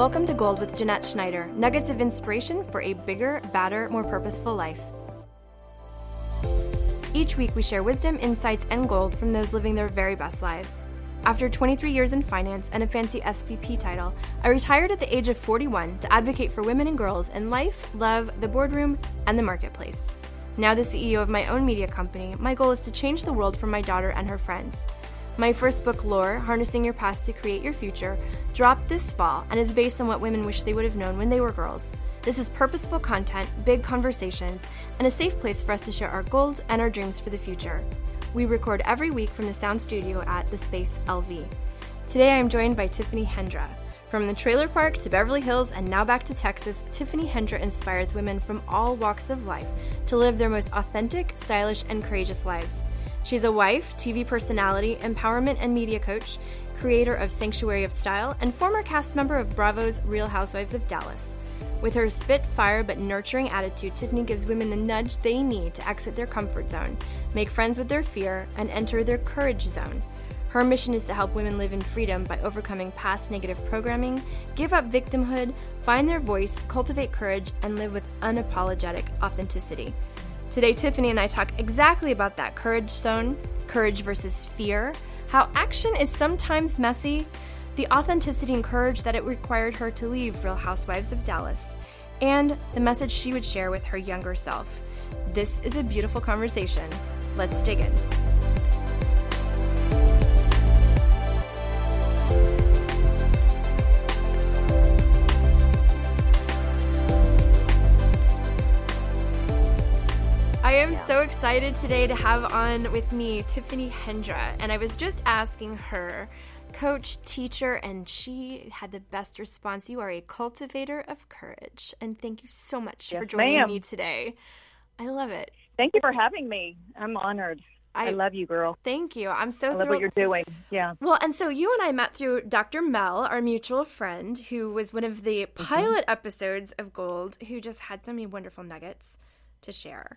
Welcome to Gold with Jeanette Schneider nuggets of inspiration for a bigger, badder, more purposeful life. Each week, we share wisdom, insights, and gold from those living their very best lives. After 23 years in finance and a fancy SVP title, I retired at the age of 41 to advocate for women and girls in life, love, the boardroom, and the marketplace. Now, the CEO of my own media company, my goal is to change the world for my daughter and her friends. My first book, Lore Harnessing Your Past to Create Your Future, dropped this fall and is based on what women wish they would have known when they were girls. This is purposeful content, big conversations, and a safe place for us to share our goals and our dreams for the future. We record every week from the Sound Studio at The Space LV. Today I am joined by Tiffany Hendra. From the trailer park to Beverly Hills and now back to Texas, Tiffany Hendra inspires women from all walks of life to live their most authentic, stylish, and courageous lives. She's a wife, TV personality, empowerment and media coach, creator of Sanctuary of Style, and former cast member of Bravo's Real Housewives of Dallas. With her spit, fire, but nurturing attitude, Tiffany gives women the nudge they need to exit their comfort zone, make friends with their fear, and enter their courage zone. Her mission is to help women live in freedom by overcoming past negative programming, give up victimhood, find their voice, cultivate courage, and live with unapologetic authenticity. Today, Tiffany and I talk exactly about that courage zone, courage versus fear, how action is sometimes messy, the authenticity and courage that it required her to leave Real Housewives of Dallas, and the message she would share with her younger self. This is a beautiful conversation. Let's dig in. So excited today to have on with me Tiffany Hendra. And I was just asking her, coach, teacher, and she had the best response. You are a cultivator of courage. And thank you so much yes, for joining ma'am. me today. I love it. Thank you for having me. I'm honored. I, I, love you, girl. Thank you. I'm so I love thrilled. what you're doing. Yeah. Well, and so you and I met through Dr. Mel, our mutual friend, who was one of the mm-hmm. pilot mm-hmm. episodes of Gold, who just had so many wonderful nuggets to share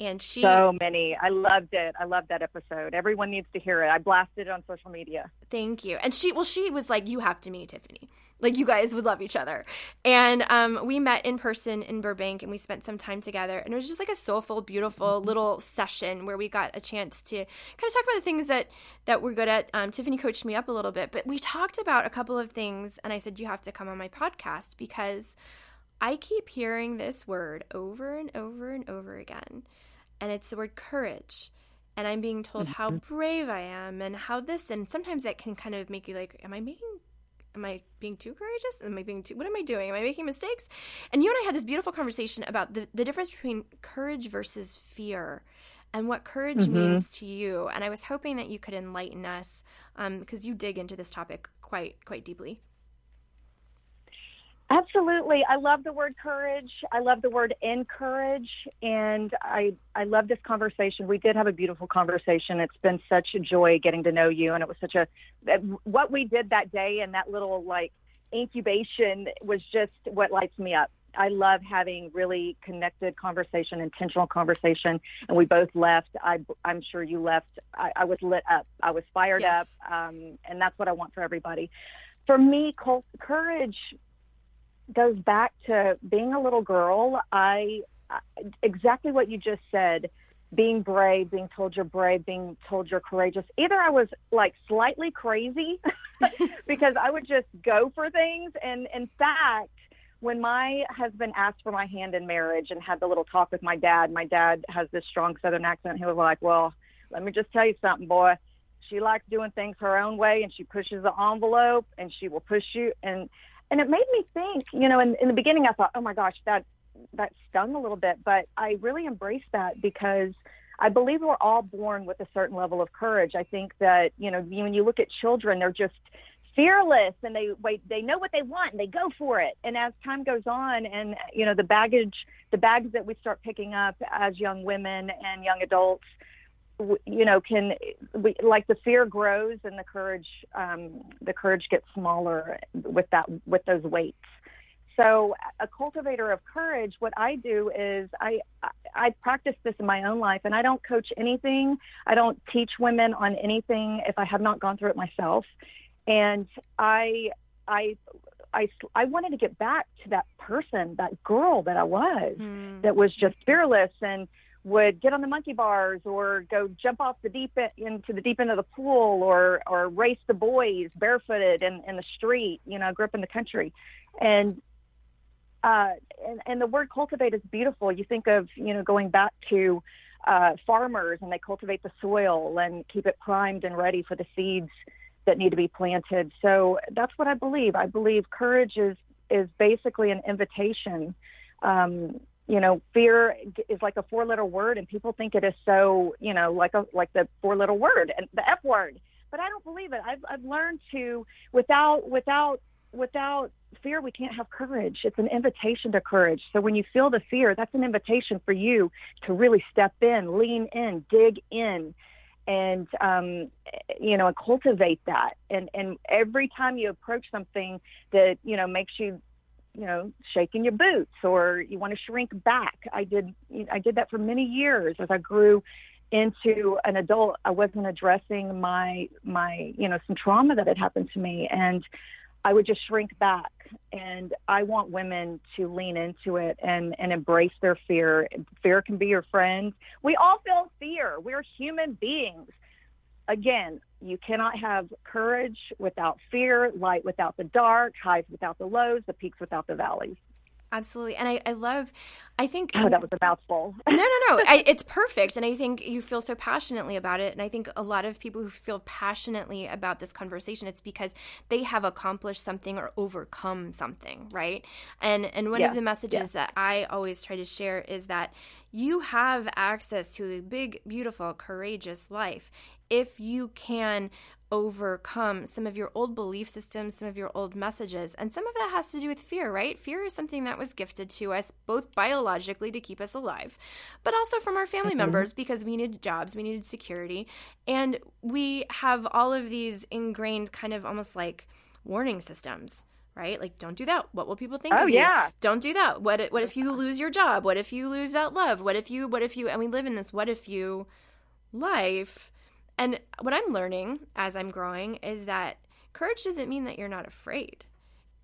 and she so many. I loved it. I loved that episode. Everyone needs to hear it. I blasted it on social media. Thank you. And she well she was like you have to meet tiffany. Like you guys would love each other. And um, we met in person in burbank and we spent some time together and it was just like a soulful beautiful little session where we got a chance to kind of talk about the things that that we're good at. Um, tiffany coached me up a little bit but we talked about a couple of things and i said you have to come on my podcast because i keep hearing this word over and over and over again and it's the word courage. And i'm being told mm-hmm. how brave i am and how this and sometimes that can kind of make you like am i making am i being too courageous? Am i being too what am i doing? Am i making mistakes? And you and i had this beautiful conversation about the, the difference between courage versus fear and what courage mm-hmm. means to you. And i was hoping that you could enlighten us because um, you dig into this topic quite quite deeply Absolutely. I love the word courage. I love the word encourage. And I, I love this conversation. We did have a beautiful conversation. It's been such a joy getting to know you. And it was such a, what we did that day and that little like incubation was just what lights me up. I love having really connected conversation, intentional conversation. And we both left. I, I'm sure you left. I, I was lit up. I was fired yes. up. Um, and that's what I want for everybody. For me, courage goes back to being a little girl. I exactly what you just said being brave, being told you're brave, being told you're courageous. Either I was like slightly crazy because I would just go for things. And in fact, when my husband asked for my hand in marriage and had the little talk with my dad, my dad has this strong southern accent. He was like, Well, let me just tell you something, boy. She likes doing things her own way and she pushes the envelope and she will push you. And and it made me think you know in, in the beginning i thought oh my gosh that that stung a little bit. But i really embraced that because i believe we're all born with a certain level of courage. I think that you know when you look at children they're just fearless and they wait they know what they want and they go for it. And as time goes on and you know the baggage the bags that we start picking up as young women and young adults you know can we like the fear grows and the courage um, the courage gets smaller with that with those weights. So a cultivator of courage what i do is i i practice this in my own life and i don't coach anything. I don't teach women on anything if i have not gone through it myself. And i I I I wanted to get back to that person, that girl that I was, mm. that was just fearless and would get on the monkey bars or go jump off the deep end, into the deep end of the pool or or race the boys barefooted in in the street. You know, I grew up in the country, and uh, and, and the word cultivate is beautiful. You think of you know going back to uh, farmers and they cultivate the soil and keep it primed and ready for the seeds that need to be planted. So that's what I believe. I believe courage is is basically an invitation. Um, you know, fear is like a four letter word, and people think it is so, you know, like a like the four letter word and the F word. But I don't believe it. I've I've learned to without without without fear we can't have courage it's an invitation to courage so when you feel the fear that's an invitation for you to really step in lean in dig in and um, you know and cultivate that and and every time you approach something that you know makes you you know shaking your boots or you want to shrink back i did i did that for many years as i grew into an adult i wasn't addressing my my you know some trauma that had happened to me and I would just shrink back. And I want women to lean into it and, and embrace their fear. Fear can be your friend. We all feel fear. We're human beings. Again, you cannot have courage without fear, light without the dark, highs without the lows, the peaks without the valleys. Absolutely. And I, I love, I think. Oh, that was a mouthful. no, no, no. I, it's perfect. And I think you feel so passionately about it. And I think a lot of people who feel passionately about this conversation, it's because they have accomplished something or overcome something, right? And, and one yeah. of the messages yeah. that I always try to share is that you have access to a big, beautiful, courageous life if you can overcome some of your old belief systems, some of your old messages. And some of that has to do with fear, right? Fear is something that was gifted to us both biologically to keep us alive, but also from our family mm-hmm. members because we needed jobs, we needed security. And we have all of these ingrained kind of almost like warning systems right? Like, don't do that. What will people think oh, of you? Yeah. Don't do that. What what if you lose your job? What if you lose that love? What if you? What if you? And we live in this what if you life and what I'm learning as I'm growing is that courage doesn't mean that you're not afraid.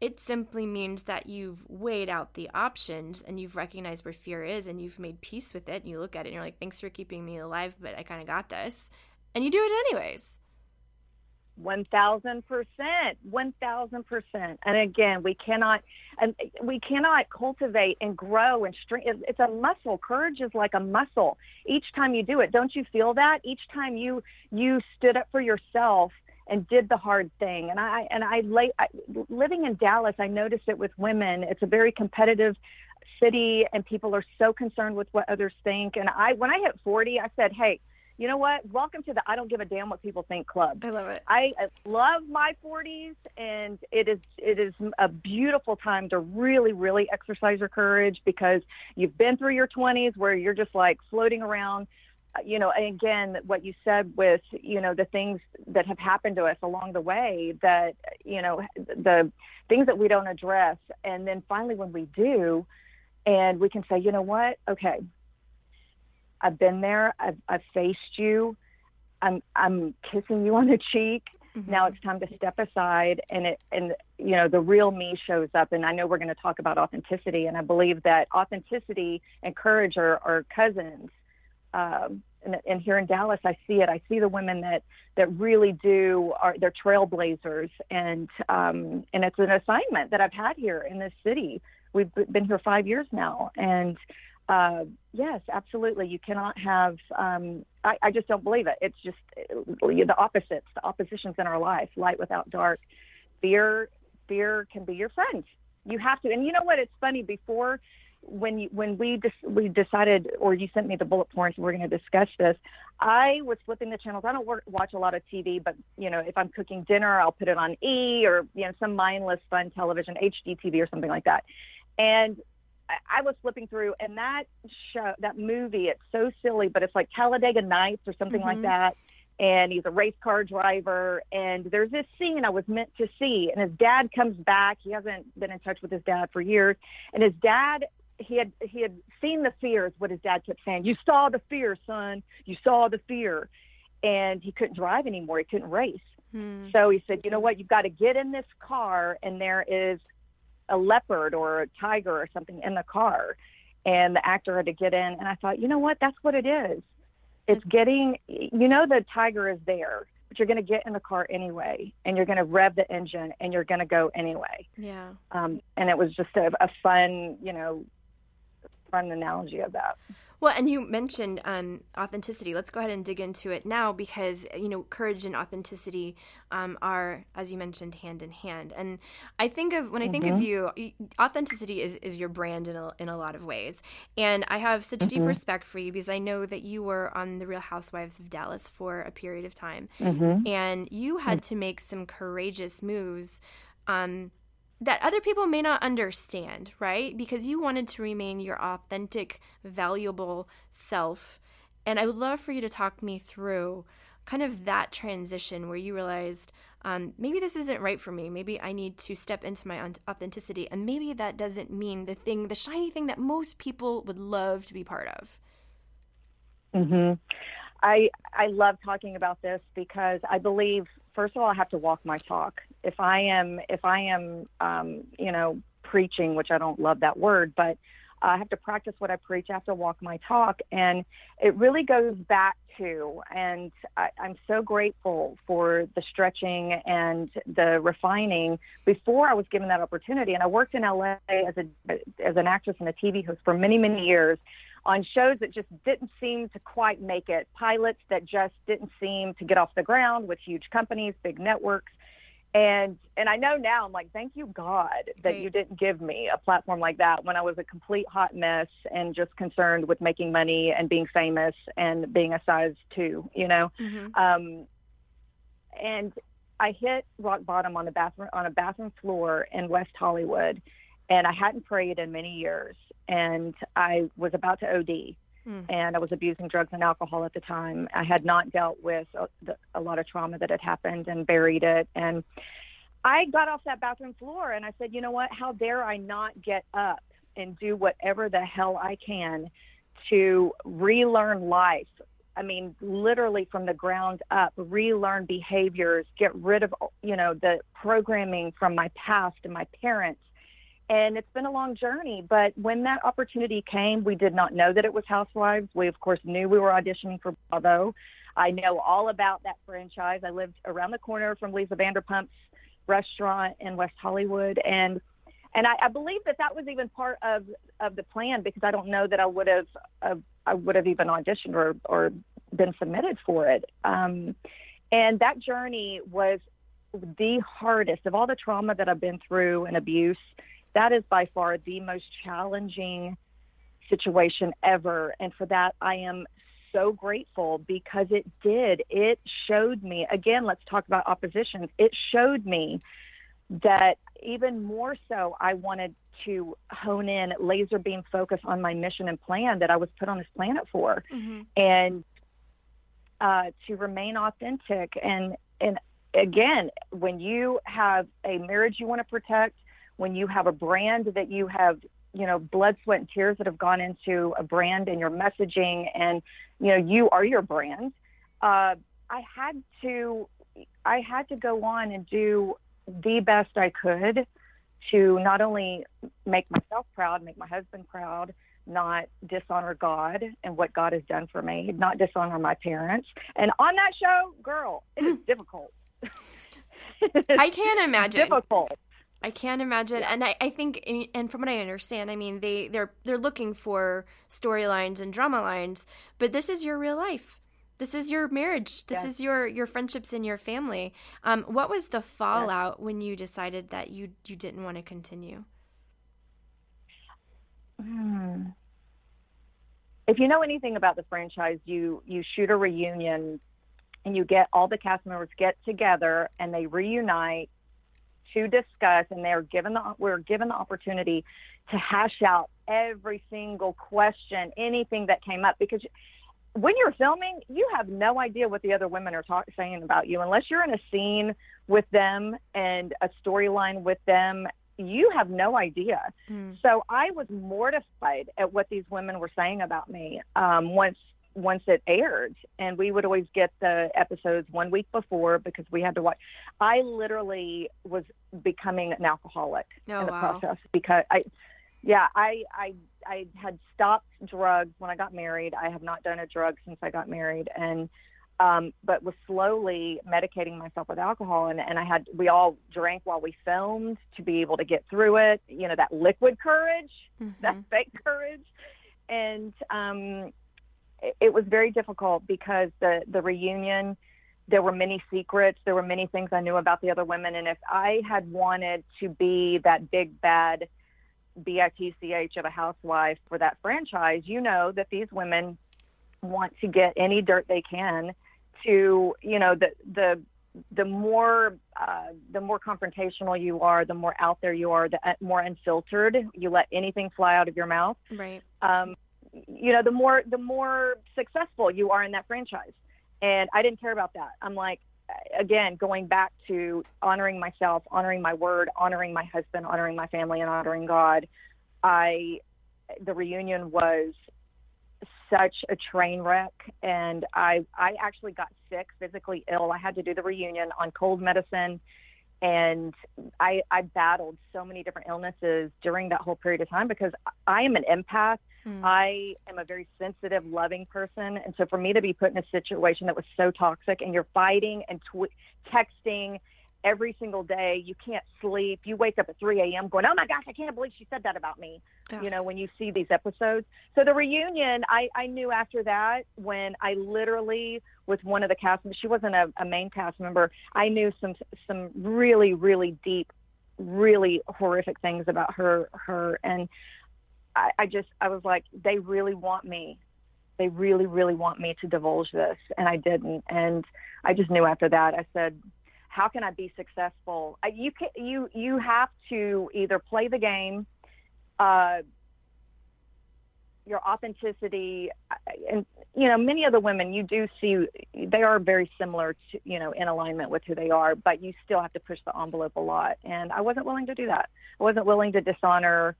It simply means that you've weighed out the options and you've recognized where fear is and you've made peace with it. And you look at it and you're like, thanks for keeping me alive, but I kind of got this. And you do it anyways. 1000% 1000% and again we cannot and we cannot cultivate and grow and strengthen it's a muscle. Courage is like a muscle. Each time you do it don't you feel that? Each time you you stood up for yourself and did the hard thing. And i and i lay I, living in dallas i noticed it with women. It's a very competitive city and people are so concerned with what others think. And i when i hit 40 i said hey you know what? Welcome to the I don't give a damn what people think club. I love it. I, I love my 40s, and it is it is a beautiful time to really really exercise your courage because you've been through your 20s where you're just like floating around. Uh, you know, and again, what you said with you know the things that have happened to us along the way that you know the things that we don't address, and then finally when we do, and we can say, you know what, okay I've been there. I've, I've faced you. I'm I'm kissing you on the cheek. Mm-hmm. Now it's time to step aside, and it and you know the real me shows up. And I know we're going to talk about authenticity, and I believe that authenticity and courage are, are cousins. Um, and, and here in Dallas, I see it. I see the women that that really do are they're trailblazers, and um, and it's an assignment that I've had here in this city. We've been here five years now, and uh, yes, absolutely. You cannot have. Um, I, I, just don't believe it. It's just the opposites, the oppositions in our life, light without dark. Fear, fear can be your friend. You have to. And you know what? It's funny. Before, when you, when we dis- we decided, or you sent me the bullet points, we're going to discuss this. I was flipping the channels. I don't work, watch a lot of TV, but you know, if I'm cooking dinner, I'll put it on E or you know some mindless fun television, HGTV or something like that. And I was flipping through, and that show, that movie, it's so silly, but it's like Talladega Nights or something mm-hmm. like that. And he's a race car driver, and there's this scene I was meant to see, and his dad comes back. He hasn't been in touch with his dad for years, and his dad he had he had seen the fears. What his dad kept saying, "You saw the fear, son. You saw the fear," and he couldn't drive anymore. He couldn't race. Hmm. So he said, you know what, you've got to get in this car, and there is a leopard or a tiger or something in the car. And the actor had to get in. And I thought, you know what, that's what it is. It's getting, you know, the tiger is there, but you're going to get in the car anyway, and you're going to rev the engine, and you're going to go anyway. Yeah. Um, and it was just a, a fun, you know, fun analogy of that. Well, and you mentioned um, authenticity. Let's go ahead and dig into it now because you know courage and authenticity um, are, as you mentioned, hand in hand. And I think of when I think mm-hmm. of you, authenticity is, is your brand in a, in a lot of ways. And I have such mm-hmm. deep respect for you because I know that you were on the Real Housewives of Dallas for a period of time, mm-hmm. and you had mm. to make some courageous moves. Um, that other people may not understand, right? Because you wanted to remain your authentic, valuable self. And I would love for you to talk me through kind of that transition where you realized um, maybe this isn't right for me. Maybe I need to step into my authenticity. And maybe that doesn't mean the thing, the shiny thing that most people would love to be part of. Mm-hmm. I, I love talking about this because I believe first of all, I have to walk my talk. If I am, if I am, um, you know, preaching, which I don't love that word, but I have to practice what I preach. I have to walk my talk, and it really goes back to, and I, I'm so grateful for the stretching and the refining before I was given that opportunity. And I worked in LA as a as an actress and a TV host for many many years on shows that just didn't seem to quite make it, pilots that just didn't seem to get off the ground with huge companies, big networks. And and I know now I'm like, thank you God that right. you didn't give me a platform like that when I was a complete hot mess and just concerned with making money and being famous and being a size two, you know. Mm-hmm. Um, and I hit rock bottom on the bathroom on a bathroom floor in West Hollywood, and I hadn't prayed in many years and I was about to OD. Mm. And I was abusing drugs and alcohol at the time. I had not dealt with a, a lot of trauma that had happened and buried it. And I got off that bathroom floor and I said, you know what? How dare I not get up and do whatever the hell I can to relearn life? I mean, literally from the ground up, relearn behaviors, get rid of, you know, the programming from my past and my parents and it's been a long journey. But when that opportunity came, we did not know that it was Housewives. We, of course, knew we were auditioning for Bravo. I know all about that franchise. I lived around the corner from Lisa Vanderpump's restaurant in West Hollywood, and and I, I believe that that was even part of of the plan because I don't know that I would have uh, I would have even auditioned or or been submitted for it. Um, and that journey was the hardest of all the trauma that I've been through and abuse that is by far the most challenging situation ever. And for that, I am so grateful because it did. It showed me, again, let's talk about oppositions. It showed me that even more so, I wanted to hone in, laser beam focus on my mission and plan that I was put on this planet for. Mm-hmm. And uh, to remain authentic. And, and again, when you have a marriage you want to protect, when you have a brand that you have you know blood sweat and tears that have gone into a brand and your messaging and you know you are your brand uh, i had to i had to go on and do the best i could to not only make myself proud make my husband proud not dishonor god and what god has done for me not dishonor my parents and on that show girl it is difficult I can't imagine. Difficult. I can't imagine, yeah. and I, I think, and from what I understand, I mean, they they're they're looking for storylines and drama lines, but this is your real life. This is your marriage. This is your your friendships and your family. Um, what was the fallout when you decided that you you didn't want to continue? Hmm. If you know anything about the franchise, you you shoot a reunion, and you get all the cast members get together and they reunite to discuss, and they're given the we're given the opportunity to hash out every single question, anything that came up, because when you're filming, you have no idea what the other women are talk, saying about you unless you're in a scene with them and a storyline with them. You have no idea. Mm. So I was mortified at what these women were saying about me. Um, once once it aired, and we would always get the episodes one week before because we had to watch. I literally was becoming an alcoholic Oh, in the wow. process because I, yeah, I I I had stopped drugs when I got married. I have not done a drug since I got married, and um, but was slowly medicating myself with alcohol, and and I had we all drank while we filmed to be able to get through it. You know that liquid courage that Mhm. fake courage and um it, was very difficult because the the reunion there were many secrets there were many things i knew about the other women and if i had wanted to be that big bad bitch of a housewife for that franchise you know that these women want to get any dirt they can to you know the the the more uh, the more confrontational you are, the more out there you are, the uh, more unfiltered you let anything fly out of your mouth. Right. Um, you know, the more the more successful you are in that franchise. And I didn't care about that. I'm like, again, going back to honoring myself, honoring my word, honoring my husband, honoring my family, and honoring God. I the reunion was such a train wreck and I I actually got sick, physically ill. I had to do the reunion on cold medicine and I I battled so many different illnesses during that whole period of time because I am an empath. Mm. I am a very sensitive, loving person, and so for me to be put in a situation that was so toxic, and you're fighting and tw- texting every single day, you can't sleep. You wake up at 3 a.m. going, "Oh my gosh, I can't believe she said that about me." Yeah. You know, when you see these episodes. So the reunion, I I knew after that when I literally with one of the cast, members, she wasn't a, a main cast member. I knew some some really really deep, really horrific things about her her and. I, I just I was like, they really want me. They really, really want me to divulge this, and I didn't. And I just knew after that. I said, how can I be successful? I, you can you you have to either play the game, uh, your authenticity, and you know many of the women you do see they are very similar to you know in alignment with who they are, but you still have to push the envelope a lot. And I wasn't willing to do that. I wasn't willing to dishonor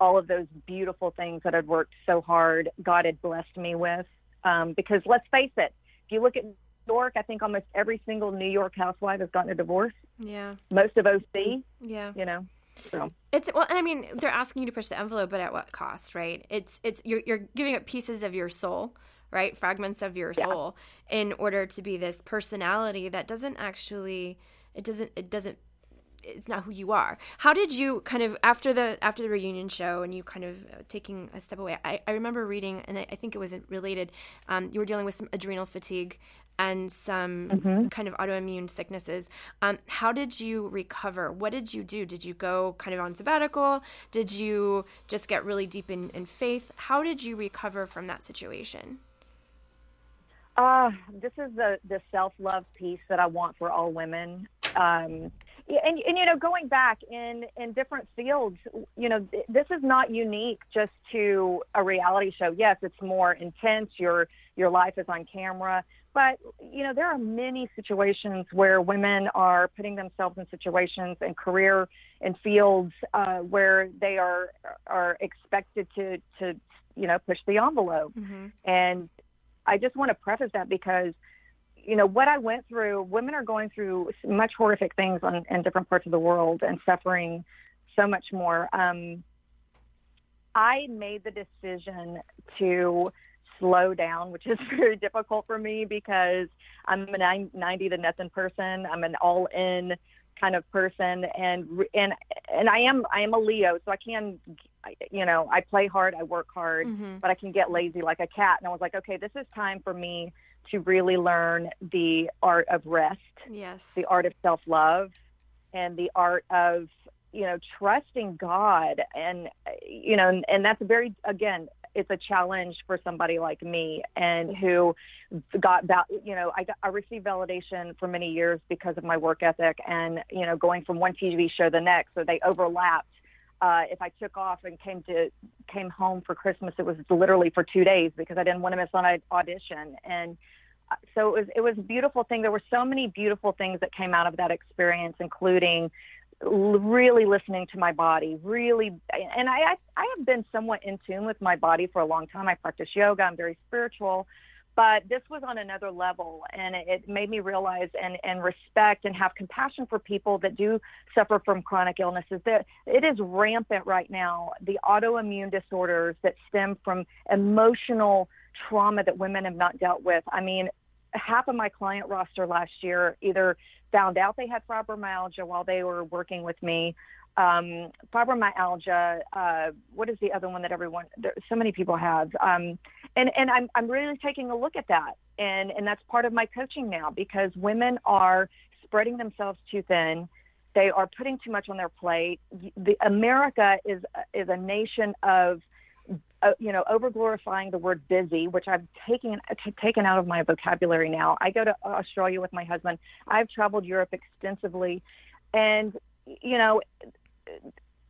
all of those beautiful things that I'd worked so hard, God had blessed me with. Um, because let's face it, if you look at New York, I think almost every single New York housewife has gotten a divorce. Yeah. Most of OC, Yeah. you know. So It's well, and I mean, they're asking you to push the envelope, but at what cost, right? It's it's you're you're giving up pieces of your soul, right? Fragments of your Yeah. soul in order to be this personality that doesn't actually it doesn't it doesn't it's not who you are. How did you kind of after the after the reunion show and you kind of uh, taking a step away? I, I remember reading, and I, I think it was related. Um, you were dealing with some adrenal fatigue and some kind of autoimmune sicknesses. Um, how did you recover? What did you do? Did you go kind of on sabbatical? Did you just get really deep in, in faith? How did you recover from that situation? Uh, this is the, the self love piece that I want for all women. Um, and, and, you know, going back in, in different fields, you know, th- this is not unique just to a reality show. Yes, it's more intense. Your, your life is on camera. But, you know, there are many situations where women are putting themselves in situations and career and fields uh, where they are, are expected to, to, you know, push the envelope. Mm-hmm. And I just want to preface that because, you know, what I went through, women are going through much horrific things on, in different parts of the world and suffering so much more. Um, I made the decision to slow down, which is very difficult for me because I'm a 90 to nothing person. I'm an all in kind of person and and and I am I am a Leo so I can you know I play hard I work hard Mm-hmm. but I can get lazy like a cat and I was like okay this is time for me to really learn the art of rest Yes. the art of self-love and the art of you know trusting God. And you know and, and that's a very again it's a challenge for somebody like me and who got about you know I got, I received validation for many years because of my work ethic and you know going from one TV show to the next. So they overlapped. Uh, if I took off and came to came home for Christmas it was literally for two days because I didn't want to miss an audition. And so it was it was a beautiful thing there were so many beautiful things that came out of that experience including really listening to my body, really, and I, I have been somewhat in tune with my body for a long time. I practice yoga. I'm very spiritual, but this was on another level, and it made me realize and and respect and have compassion for people that do suffer from chronic illnesses. That it is rampant right now. The autoimmune disorders that stem from emotional trauma that women have not dealt with. I mean, half of my client roster last year either found out they had fibromyalgia while they were working with me. Um, fibromyalgia. Uh, what is the other one that everyone? There, so many people have. Um, and and I'm I'm really taking a look at that, and and that's part of my coaching now because women are spreading themselves too thin. They are putting too much on their plate. The America is is a nation of uh, you know, over glorifying the word busy, which I've taken t- taken out of my vocabulary now. I go to Australia with my husband. I've traveled Europe extensively, and you know,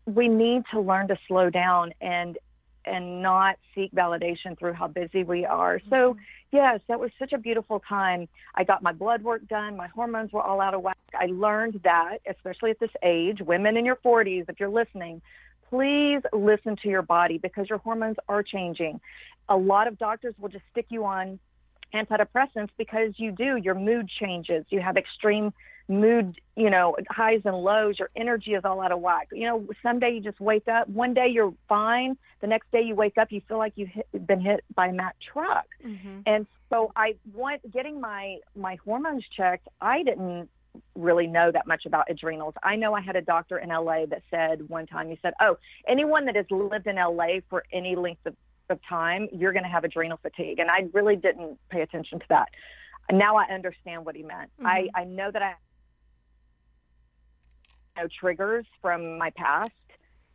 we need to learn to slow down and and not seek validation through how busy we are. Mm-hmm. So, yes, that was such a beautiful time. I got my blood work done. My hormones were all out of whack. I learned that, especially at this age, women in your 40s, if you're listening, please listen to your body because your hormones are changing. A lot of doctors will just stick you on antidepressants because you do, your mood changes. You have extreme mood, you know, highs and lows. Your energy is all out of whack. You know, someday you just wake up. One day you're fine. The next day you wake up, you feel like you've hit, been hit by a Mack truck. Mm-hmm. And so I want getting my my hormones checked. I didn't really know that much about adrenals. I know I had a doctor in LA that said one time, he said, Oh, anyone that has lived in LA for any length of, of time, you're going to have adrenal fatigue. And I really didn't pay attention to that. Now I understand what he meant. Mm-hmm. I, I know that I know triggers from my past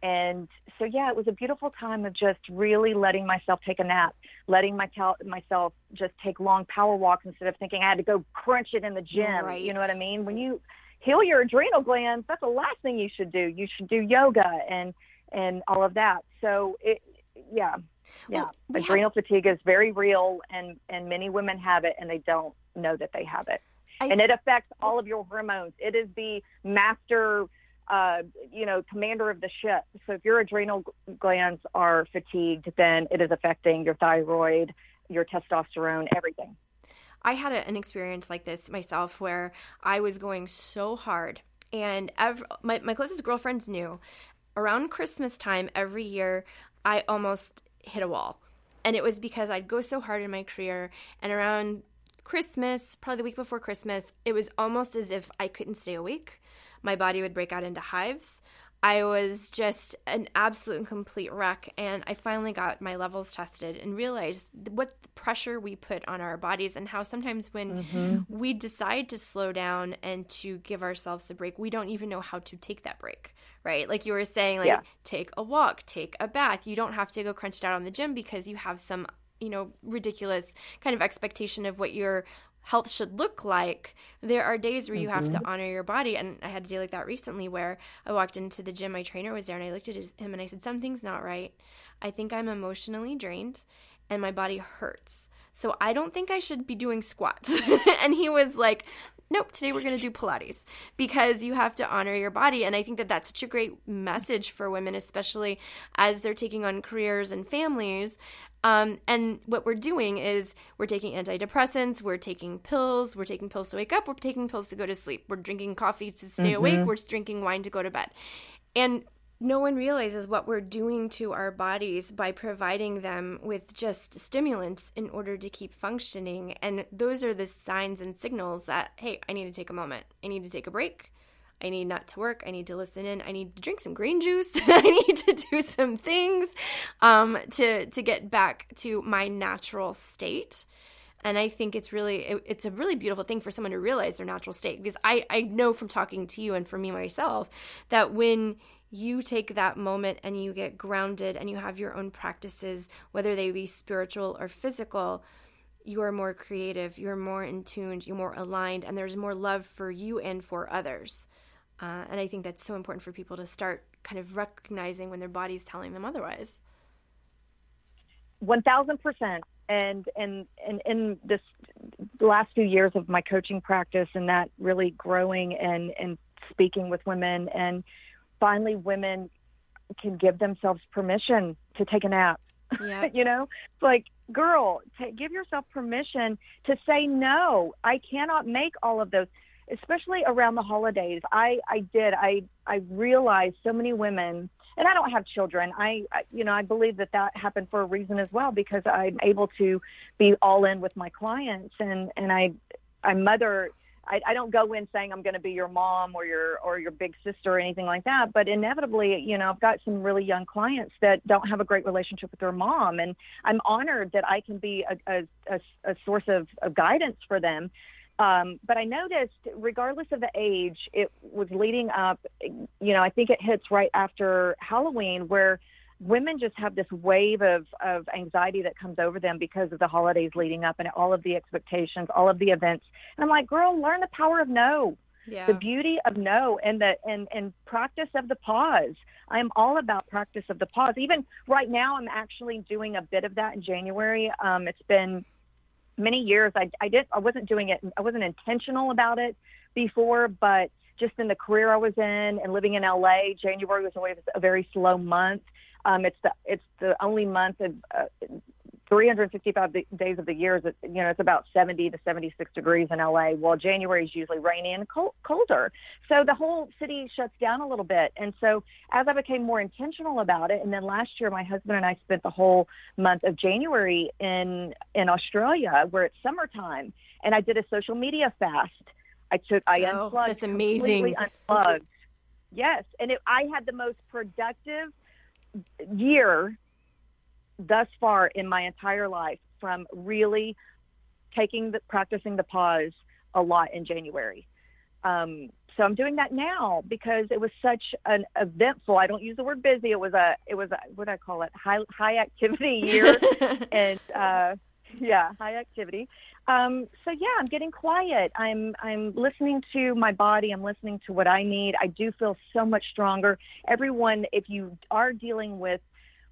and so, yeah, it was a beautiful time of just really letting myself take a nap, letting my tel- myself just take long power walks instead of thinking I had to go crunch it in the gym. Right. You know what I mean? When you heal your adrenal glands, that's the last thing you should do. You should do yoga and and all of that. So, it, yeah, yeah, well, adrenal have... fatigue is very real, and and many women have it, and they don't know that they have it. I... and it affects all of your hormones. It is the master uh, you know, commander of the ship. So if your adrenal glands are fatigued, then it is affecting your thyroid, your testosterone, everything. I had a, an experience like this myself where I was going so hard, and every, my, my closest girlfriends knew around Christmas time every year, I almost hit a wall. And it was because I'd go so hard in my career, and around Christmas, probably the week before Christmas, it was almost as if I couldn't stay awake my body would break out into hives. I was just an absolute and complete wreck. And I finally got my levels tested and realized what pressure we put on our bodies and how sometimes when mm-hmm. we decide to slow down and to give ourselves a break, we don't even know how to take that break, right? Like you were saying, like yeah. take a walk, take a bath. You don't have to go crunched out on the gym because you have some you know ridiculous kind of expectation of what your health should look like, there are days where you mm-hmm. have to mm-hmm. honor your body. And I had a day like that recently where I walked into the gym, my trainer was there, and I looked at his, him and I said, Something's not right. I think I'm emotionally drained and my body hurts. So I don't think I should be doing squats. and he was like, Nope, today we're going to do Pilates because you have to honor your body. And I think that that's such a great message for women, especially as they're taking on careers and families. Um, and what we're doing is we're taking antidepressants, we're taking pills, we're taking pills to wake up, we're taking pills to go to sleep, we're drinking coffee to stay mm-hmm. awake, we're drinking wine to go to bed. And no one realizes what we're doing to our bodies by providing them with just stimulants in order to keep functioning. And those are the signs and signals that, hey, I need to take a moment. I need to take a break. I need not to work. I need to listen in. I need to drink some green juice. I need to do some things um, to to get back to my natural state. And I think it's really it, it's a really beautiful thing for someone to realize their natural state because I I know from talking to you and for me myself that when you take that moment and you get grounded and you have your own practices, whether they be spiritual or physical, you are more creative, you're more in tune, you're more aligned, and there's more love for you and for others. Uh, and I think that's so important for people to start kind of recognizing when their body's telling them otherwise. One thousand percent. And and and in this last few years of my coaching practice and that really growing and and speaking with women, and finally, women can give themselves permission to take a nap. Yeah. you know, it's like, girl, t- give yourself permission to say no. I cannot make all of those, especially around the holidays. I I did. I I realized so many women and I don't have children. I, I, you know, I believe that that happened for a reason as well because I'm able to be all in with my clients, and and I, I mother. I, I don't go in saying I'm going to be your mom or your or your big sister or anything like that. But inevitably, you know, I've got some really young clients that don't have a great relationship with their mom, and I'm honored that I can be a, a, a, a source of, of guidance for them. Um, but I noticed, regardless of the age, it was leading up. You know, I think it hits right after Halloween, where women just have this wave of, of anxiety that comes over them because of the holidays leading up and all of the expectations, all of the events. And I'm like, girl, learn the power of no. Yeah. The beauty of no and the and and practice of the pause. I am all about practice of the pause. Even right now, I'm actually doing a bit of that in January. Um, it's been many years I, I didn't, I wasn't doing it I wasn't intentional about it before but just in the career I was in and living in LA January was always a very slow month. Um, it's the it's the only month of uh, 365 days of the year is you know it's about 70 to 76 degrees in LA. Well, January is usually rainy and cold, colder, so the whole city shuts down a little bit. And so as I became more intentional about it, and then last year my husband and I spent the whole month of January in in Australia where it's summertime, and I did a social media fast. I took I oh, unplugged. That's amazing. Unplugged. Yes, and it, I had the most productive year thus far in my entire life from really taking the practicing the pause a lot in January. Um, so I'm doing that now because it was such an eventful. I don't use the word busy. It was a it was a, what do I call it high high activity year, and uh, yeah, high activity. Um, so yeah, I'm getting quiet. I'm I'm listening to my body. I'm listening to what I need. I do feel so much stronger. Everyone, if you are dealing with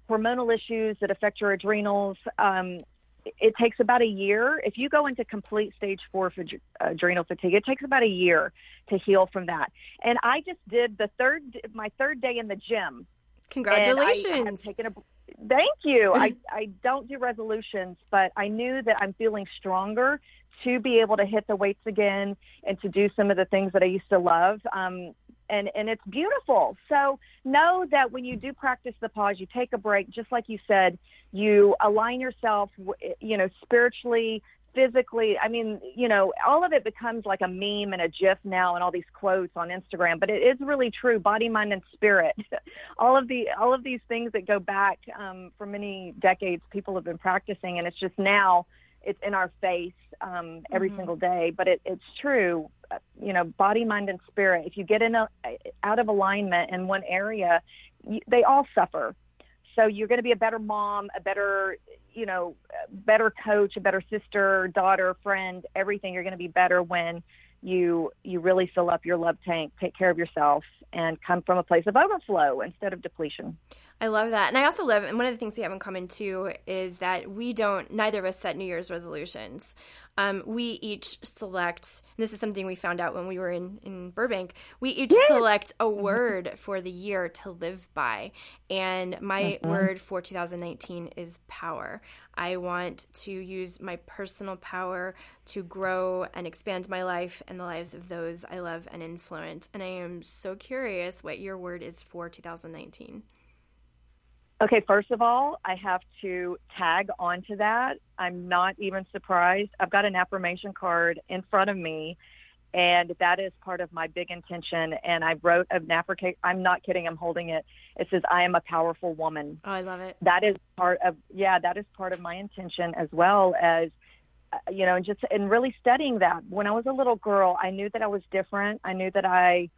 hormonal issues that affect your adrenals. Um, it takes about a year. If you go into complete stage four for adrenal fatigue, it takes about a year to heal from that. And I just did the third, my third day in the gym. Congratulations! I, taken a, thank you. I I don't do resolutions, but I knew that I'm feeling stronger to be able to hit the weights again and to do some of the things that I used to love. Um, and and it's beautiful. So know that when you do practice the pause, you take a break, just like you said, you align yourself, you know, spiritually, physically. I mean, you know, all of it becomes like a meme and a GIF now, and all these quotes on Instagram. But it is really true, body, mind, and spirit. all of the all of these things that go back um, for many decades, people have been practicing, and it's just now it's in our face um, every mm-hmm. single day. But it, it's true, you know, body, mind, and spirit. If you get in a, out of alignment in one area, you, they all suffer. So you're going to be a better mom, a better, you know, better coach, a better sister, daughter, friend, everything. You're going to be better when you you really fill up your love tank, take care of yourself, and come from a place of overflow instead of depletion. I love that. And I also love, and one of the things we have in common too is that we don't, neither of us set New Year's resolutions. Um, we each select, this is something we found out when we were in, in Burbank, we each yeah. select a word for the year to live by. And my mm-hmm. word for 2019 is power. I want to use my personal power to grow and expand my life and the lives of those I love and influence. And I am so curious what your word is for 2019. Okay, first of all, I have to tag onto that. I'm not even surprised. I've got an affirmation card in front of me, and that is part of my big intention. And I wrote an affirmation. I'm not kidding. I'm holding it. It says, "I am a powerful woman." Oh, I love it. That is part of yeah. That is part of my intention as well as uh, you know, and just and really studying that. When I was a little girl, I knew that I was different. I knew that I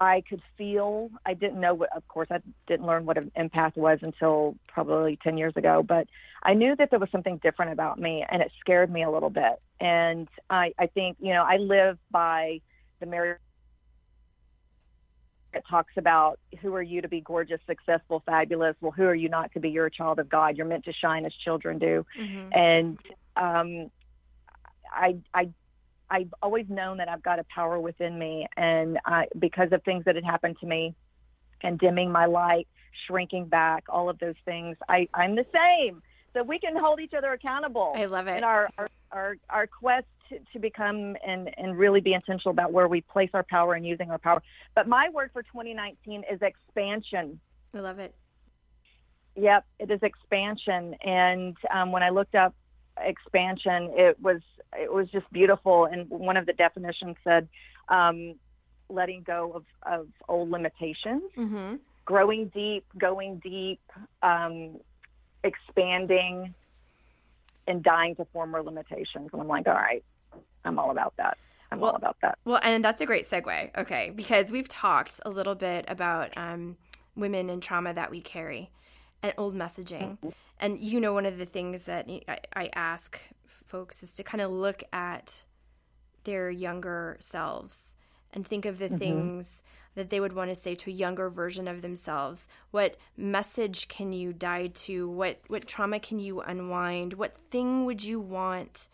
I could feel. I didn't know what, of course, I didn't learn what an empath was until probably 10 years ago, but I knew that there was something different about me and it scared me a little bit. And I, I think, you know, I live by the Mary it talks about who are you to be gorgeous, successful, fabulous. Well, who are you not to be? You're a child of God. You're meant to shine as children do. Mm-hmm. And um, I, I I've always known that I've got a power within me, and I, because of things that had happened to me, and dimming my light, shrinking back, all of those things, I, I'm the same. So we can hold each other accountable. I love it. In our our our, our quest to, to become and and really be intentional about where we place our power and using our power. But my word for 2019 is expansion. I love it. Yep, it is expansion. And um, when I looked up expansion, it was it was just beautiful. And one of the definitions said, um, letting go of, of old limitations, Mm-hmm. growing deep, going deep, um, expanding, and dying to former limitations. And I'm like, all right, I'm all about that. I'm Well- all about that. Well, and that's a great segue. Okay, because we've talked a little bit about um, women and trauma that we carry and old messaging. Mm-hmm. And you know, one of the things that I, I ask folks is to kind of look at their younger selves and think of the mm-hmm. things that they would want to say to a younger version of themselves. What message can you die to? What what trauma can you unwind? What thing would you want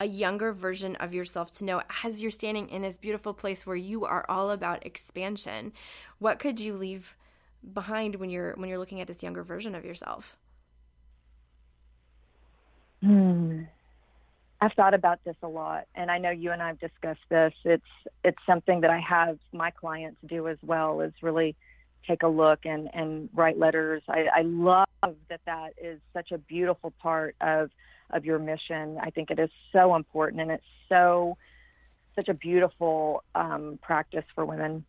a younger version of yourself to know as you're standing in this beautiful place where you are all about expansion? What could you leave behind when you're when you're looking at this younger version of yourself? Hmm. I've thought about this a lot, and I know you and I've discussed this. It's it's something that I have my clients do as well. Is really take a look and and write letters. I, I love that that is such a beautiful part of of your mission. I think it is so important, and it's so such a beautiful um, practice for women.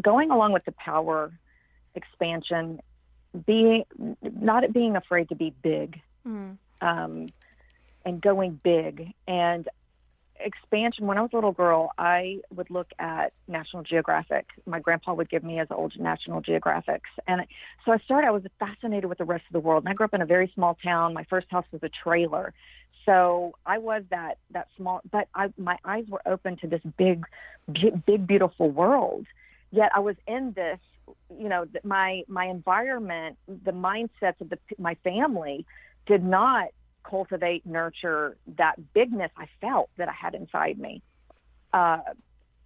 Going along with the power expansion, being not being afraid to be big Mm. um, and going big and expansion. When I was a little girl, I would look at National Geographic. My grandpa would give me his old National Geographics, and so I started. I was fascinated with the rest of the world. And I grew up in a very small town. My first house was a trailer, so I was that that small. But I, my eyes were open to this big, big, big, beautiful world. Yet I was in this. You know, my my environment, the mindsets of the my family did not cultivate, nurture that bigness I felt that I had inside me. Uh,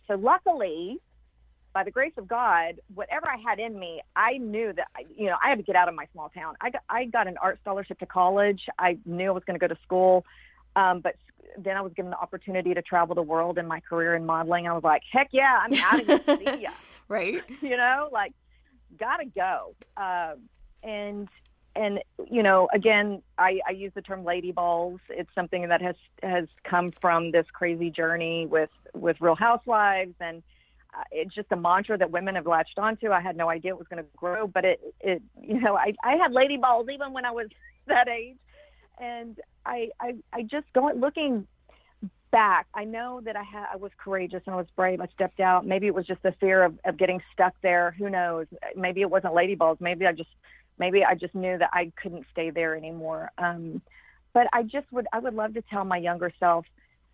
so luckily, by the grace of God, whatever I had in me, I knew that you know I had to get out of my small town. I got I got an art scholarship to college. I knew I was going to go to school, um, but then I was given the opportunity to travel the world in my career in modeling. I was like, heck yeah, I'm out of here. See ya Right? you know, like gotta go. Um, and and you know, again, I, I use the term lady balls. It's something that has has come from this crazy journey with with Real Housewives, and uh, it's just a mantra that women have latched onto. I had no idea it was going to grow, but it it you know, I I had lady balls even when I was that age, and I I I just going looking back, I know that I had I was courageous and I was brave. I stepped out. Maybe it was just the fear of, of getting stuck there. Who knows? Maybe it wasn't ladyballs. Maybe I just maybe I just knew that I couldn't stay there anymore. Um, but I just would I would love to tell my younger self.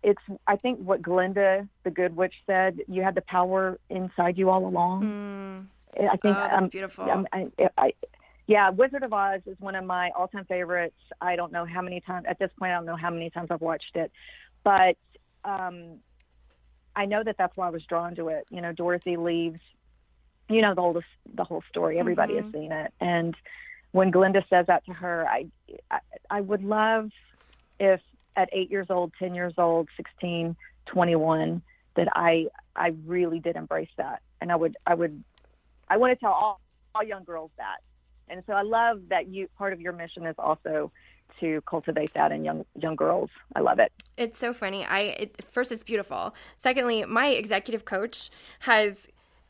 It's I think what Glinda the Good Witch said. You had the power inside you all along. Mm. I think oh, that's um, beautiful. um, I, I, yeah, Wizard of Oz is one of my all-time favorites. I don't know how many times at this point. I don't know how many times I've watched it, but um, I know that that's why I was drawn to it. You know, Dorothy leaves. You know the whole the whole story. Everybody has Mhm. seen it, and when Glinda says that to her, I, I I would love if at eight years old, ten years old, 16, 21, that I I really did embrace that, and I would I would I want to tell all, all young girls that. And so I love that you part of your mission is also to cultivate that in young young girls. I love it. It's so funny. I it, first, it's beautiful. Secondly, my executive coach has.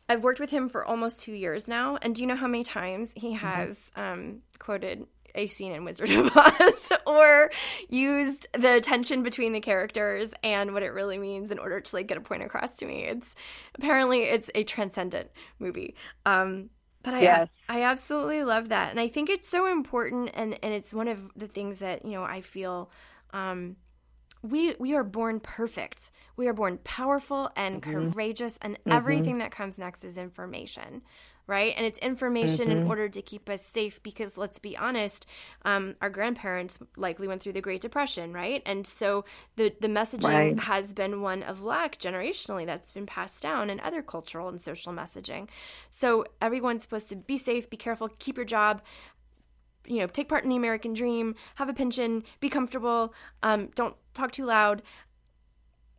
I've worked with him for almost two years now, and do you know how many times he has um, quoted a scene in Wizard of Oz or used the tension between the characters and what it really means in order to like get a point across to me? It's apparently it's a transcendent movie. Um, but I Yes. I absolutely love that, and I think it's so important, and and it's one of the things that you know I feel. Um, we we are born perfect. We are born powerful and courageous, and everything that comes next is information. Right? And it's information mm-hmm. in order to keep us safe because let's be honest, um, our grandparents likely went through the Great Depression, right? And so the, the messaging right. has been one of lack generationally that's been passed down and other cultural and social messaging. So everyone's supposed to be safe, be careful, keep your job, you know, take part in the American dream, have a pension, be comfortable, um, don't talk too loud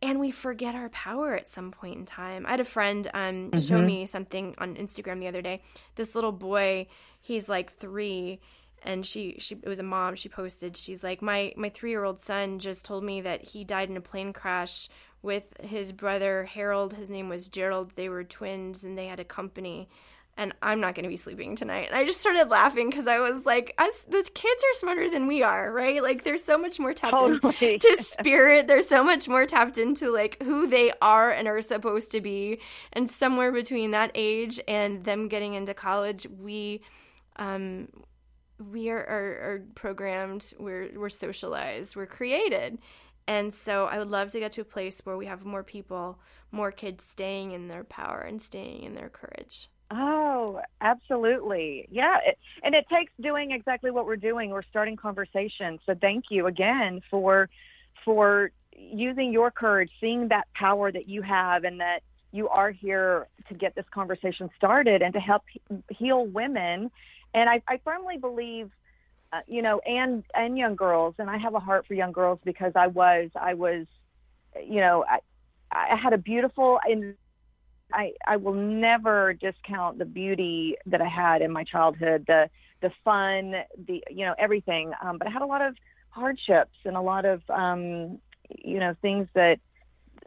and we forget our power at some point in time. I had a friend um, mm-hmm. show me something on Instagram the other day. This little boy, he's like three, and she she it was a mom. She posted, she's like, my my three year old son just told me that he died in a plane crash with his brother Harold. His name was Gerald. They were twins, and they had a company and I'm not going to be sleeping tonight. And I just started laughing because I was like, us, the kids are smarter than we are, right? Like, they're so much more tapped totally. into spirit. They're so much more tapped into like who they are and are supposed to be. And somewhere between that age and them getting into college, we, um, we are, are, are programmed. We're we're socialized. We're created. And so I would love to get to a place where we have more people, more kids staying in their power and staying in their courage. Oh, absolutely. Yeah. It, and it takes doing exactly what we're doing. We're starting conversations. So thank you again for for using your courage, seeing that power that you have and that you are here to get this conversation started and to help heal women. And I, I firmly believe, uh, you know, and and young girls. And I have a heart for young girls because I was I was, you know, I, I had a beautiful and I, I will never discount the beauty that I had in my childhood, the the fun, the you know everything. Um, but I had a lot of hardships and a lot of um, you know things that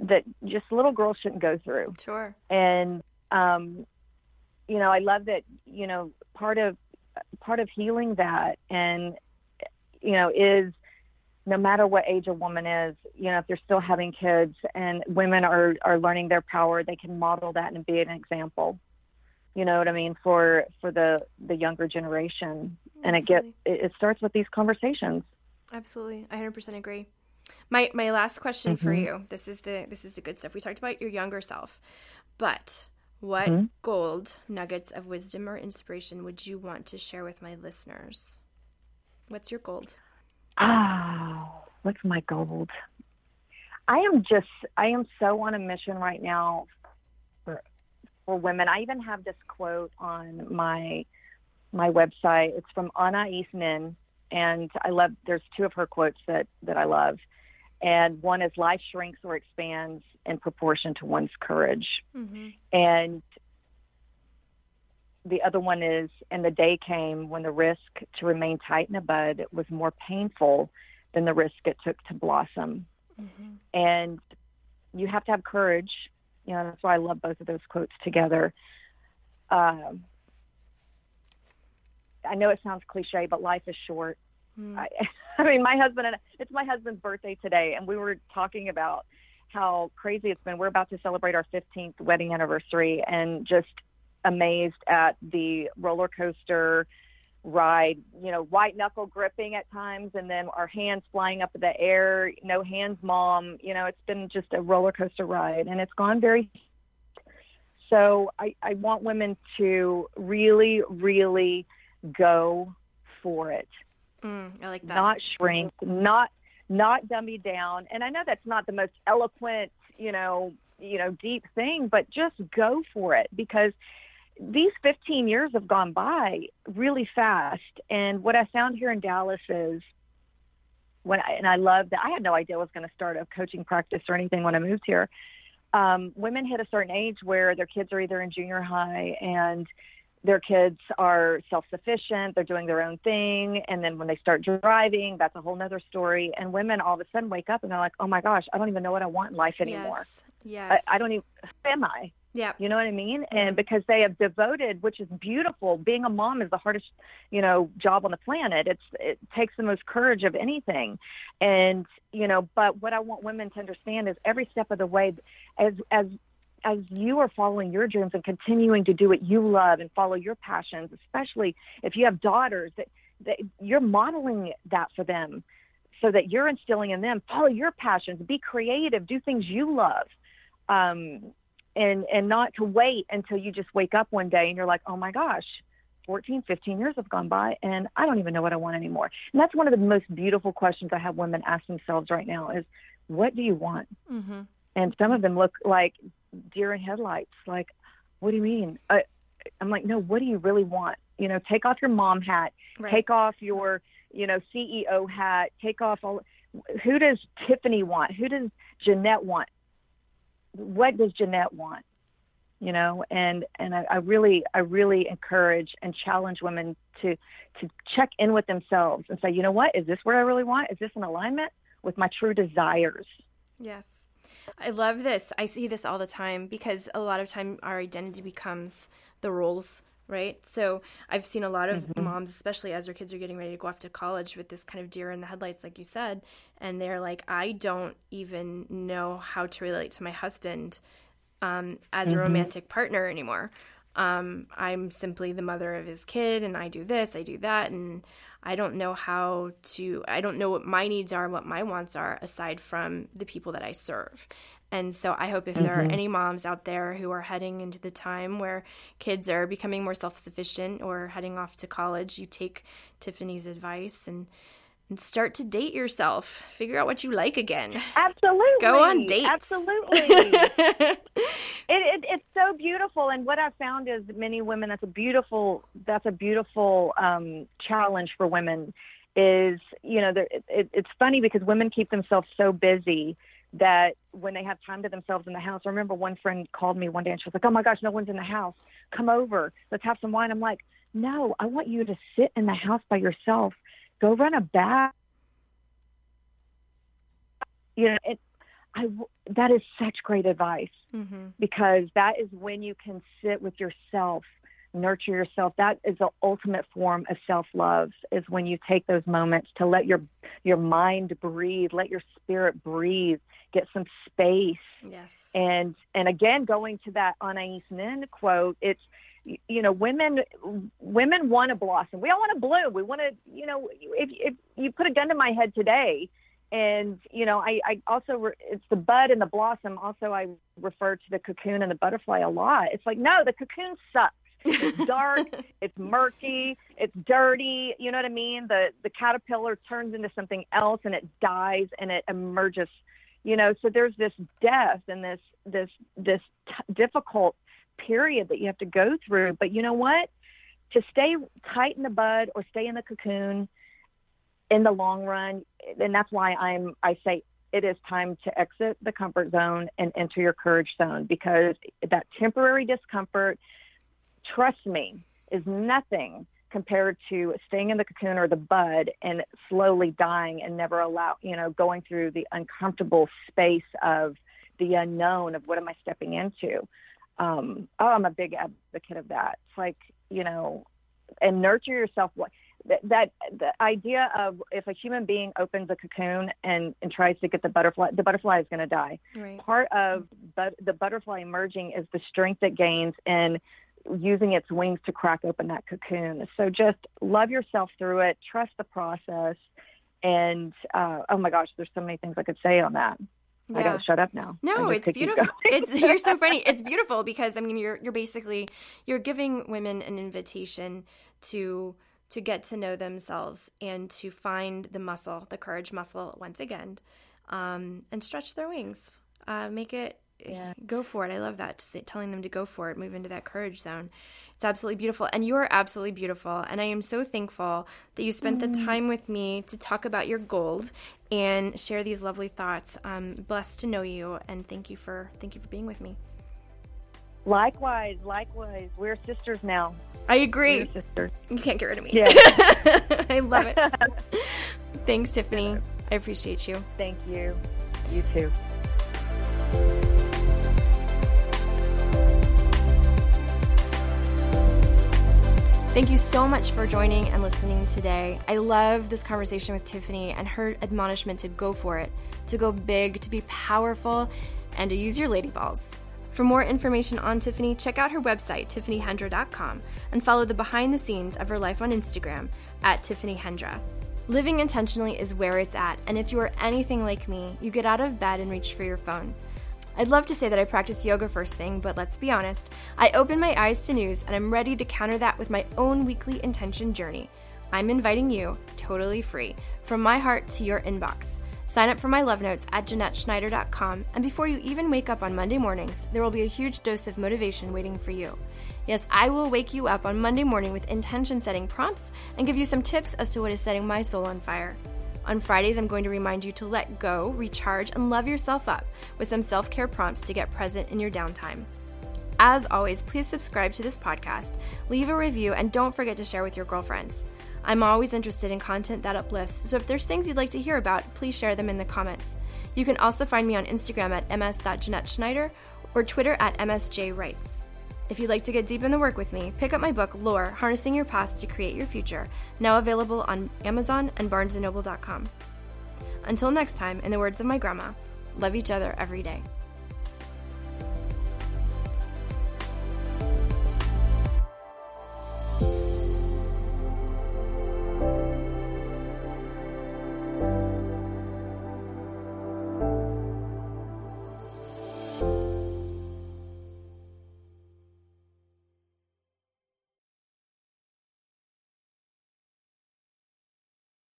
that just little girls shouldn't go through. Sure. And um, you know, I love that. You know, part of part of healing that and you know is no matter what age a woman is, you know, if they're still having kids and women are, are learning their power, they can model that and be an example. You know what I mean for for the the younger generation, Absolutely. and it get it, it, starts with these conversations. Absolutely, I 100% agree. My my last question mm-hmm. for you. This is the this is the good stuff. We talked about your younger self, but what mm-hmm. gold nuggets of wisdom or inspiration would you want to share with my listeners? What's your gold? Oh, what's my gold? I am just, I am so on a mission right now for, for women. I even have this quote on my my website. It's from Anais Nin, and I love. There's two of her quotes that that I love, and one is life shrinks or expands in proportion to one's courage, mm-hmm. and the other one is, and the day came when the risk to remain tight in a bud was more painful than the risk it took to blossom. Mm-hmm. And you have to have courage. You know, that's why I love both of those quotes together. Um, I know it sounds cliche, but life is short. Mm. I, I mean, my husband and it's my husband's birthday today, and we were talking about how crazy it's been. We're about to celebrate our 15th wedding anniversary, and just amazed at the roller coaster ride, you know, white knuckle gripping at times and then our hands flying up in the air, no hands mom, you know, it's been just a roller coaster ride and it's gone very so I, I want women to really, really go for it. Mm, I like that. Not shrink, not not dummy down. And I know that's not the most eloquent, you know, you know, deep thing, but just go for it because these 15 years have gone by really fast. And what I found here in Dallas is when I, and I love that I had no idea I was going to start a coaching practice or anything when I moved here. Um, women hit a certain age where their kids are either in junior high and their kids are self-sufficient they're doing their own thing and then when they start driving that's a whole nother story and women all of a sudden wake up and they're like oh my gosh i don't even know what i want in life anymore yes, yes. I, I don't even who am i yeah. You know what I mean? And because they have devoted, which is beautiful. Being a mom is the hardest, you know, job on the planet. It's it takes the most courage of anything. And, you know, but what I want women to understand is every step of the way as as as you are following your dreams and continuing to do what you love and follow your passions, especially if you have daughters that, that you're modeling that for them so that you're instilling in them follow your passions, be creative, do things you love. Um, and and not to wait until you just wake up one day and you're like, oh my gosh, 14, 15 years have gone by and I don't even know what I want anymore. And that's one of the most beautiful questions I have women ask themselves right now is, what do you want? Mm-hmm. And some of them look like deer in headlights. Like, what do you mean? I, I'm like, no, what do you really want? You know, take off your mom hat, right. take off your, you know, CEO hat, take off all. Who does Tiffany want? Who does Jeanette want? What does Jeanette want? You know, and and I, I really I really encourage and challenge women to to check in with themselves and say, you know what, is this what I really want? Is this in alignment with my true desires? Yes. I love this. I see this all the time because a lot of time our identity becomes the roles, right? So I've seen a lot of mm-hmm. moms, especially as their kids are getting ready to go off to college, with this kind of deer in the headlights, like you said, and they're like, I don't even know how to relate to my husband um, as mm-hmm. a romantic partner anymore. Um, I'm simply the mother of his kid, and I do this, I do that, and I don't know how to, I don't know what my needs are, what my wants are, aside from the people that I serve. And so I hope if mm-hmm. there are mm-hmm. any moms out there who are heading into the time where kids are becoming more self sufficient or heading off to college, you take Tiffany's advice and and start to date yourself. Figure out what you like again. Absolutely. Go on dates. Absolutely. it, it, it's so beautiful, and what I've found is many women. That's a beautiful. That's a beautiful um, challenge for women. Is you know, it, it's funny because women keep themselves so busy that when they have time to themselves in the house. I remember one friend called me one day and she was like, "Oh my gosh, no one's in the house. Come over. Let's have some wine." I'm like, "No, I want you to sit in the house by yourself. Go run a bath." You know, it. I that is such great advice mm-hmm. because that is when you can sit with yourself nurture yourself. That is the ultimate form of self-love is when you take those moments to let your your mind breathe let your spirit breathe get some space. Yes. And and again going to that Anais Nin quote it's you know women women want to blossom. We all want to bloom. We want to you know if if you put a gun to my head today and you know i i also re- it's the bud and the blossom. Also i refer to the cocoon and the butterfly a lot. It's like no the cocoon sucks it's dark, it's murky, it's dirty. You know what I mean? The the caterpillar turns into something else and it dies and it emerges. You know, so there's this death and this this this t- difficult period that you have to go through. But you know what? To stay tight in the bud or stay in the cocoon in the long run, and that's why I'm I say it is time to exit the comfort zone and enter your courage zone because that temporary discomfort trust me, is nothing compared to staying in the cocoon or the bud and slowly dying and never allow, you know, going through the uncomfortable space of the unknown of what am I stepping into. Um, oh, I'm a big advocate of that. It's like, you know, and nurture yourself. What that, that the idea of if a human being opens a cocoon and, and tries to get the butterfly, the butterfly is going to die. Right. Part of but the butterfly emerging is the strength it gains in using its wings to crack open that cocoon. So just love yourself through it, trust the process, and uh, oh my gosh, there's so many things I could say on that. Yeah. I gotta shut up now. No, it's beautiful. it's you're so funny. It's beautiful because I mean you're you're basically you're giving women an invitation to to get to know themselves and to find the muscle, the courage muscle once again, um, and stretch their wings. Uh, make it yeah. go for it. I love that. Just telling them to go for it, move into that courage zone. It's absolutely beautiful. And you are absolutely beautiful. And I am so thankful that you spent mm. the time with me to talk about your gold and share these lovely thoughts. I'm blessed to know you and thank you for thank you for being with me. Likewise, likewise. We're sisters now. I agree. We're sisters. You can't get rid of me. Yeah. I love it. Thanks, Tiffany. I appreciate you. Thank you. You too. Thank you so much for joining and listening today. I love this conversation with Tiffany and her admonishment to go for it, to go big, to be powerful, and to use your lady balls. For more information on Tiffany, check out her website, tiffanyhendra.com, and follow the behind the scenes of her life on Instagram at tiffanyhendra. Living intentionally is where it's at, and if you are anything like me, you get out of bed and reach for your phone. I'd love to say that I practice yoga first thing, but let's be honest, I open my eyes to news and I'm ready to counter that with my own weekly intention journey. I'm inviting you, totally free, from my heart to your inbox. Sign up for my love notes at JeanetteSchneider.com, and before you even wake up on Monday mornings, there will be a huge dose of motivation waiting for you. Yes, I will wake you up on Monday morning with intention setting prompts and give you some tips as to what is setting my soul on fire. On Fridays, I'm going to remind you to let go, recharge, and love yourself up with some self care prompts to get present in your downtime. As always, please subscribe to this podcast, leave a review, and don't forget to share with your girlfriends. I'm always interested in content that uplifts, so if there's things you'd like to hear about, please share them in the comments. You can also find me on Instagram at ms.jeanetteschneider or Twitter at msjwrites. If you'd like to get deep in the work with me, pick up my book, Lore Harnessing Your Past to Create Your Future, now available on Amazon and BarnesandNoble.com. Until next time, in the words of my grandma, love each other every day.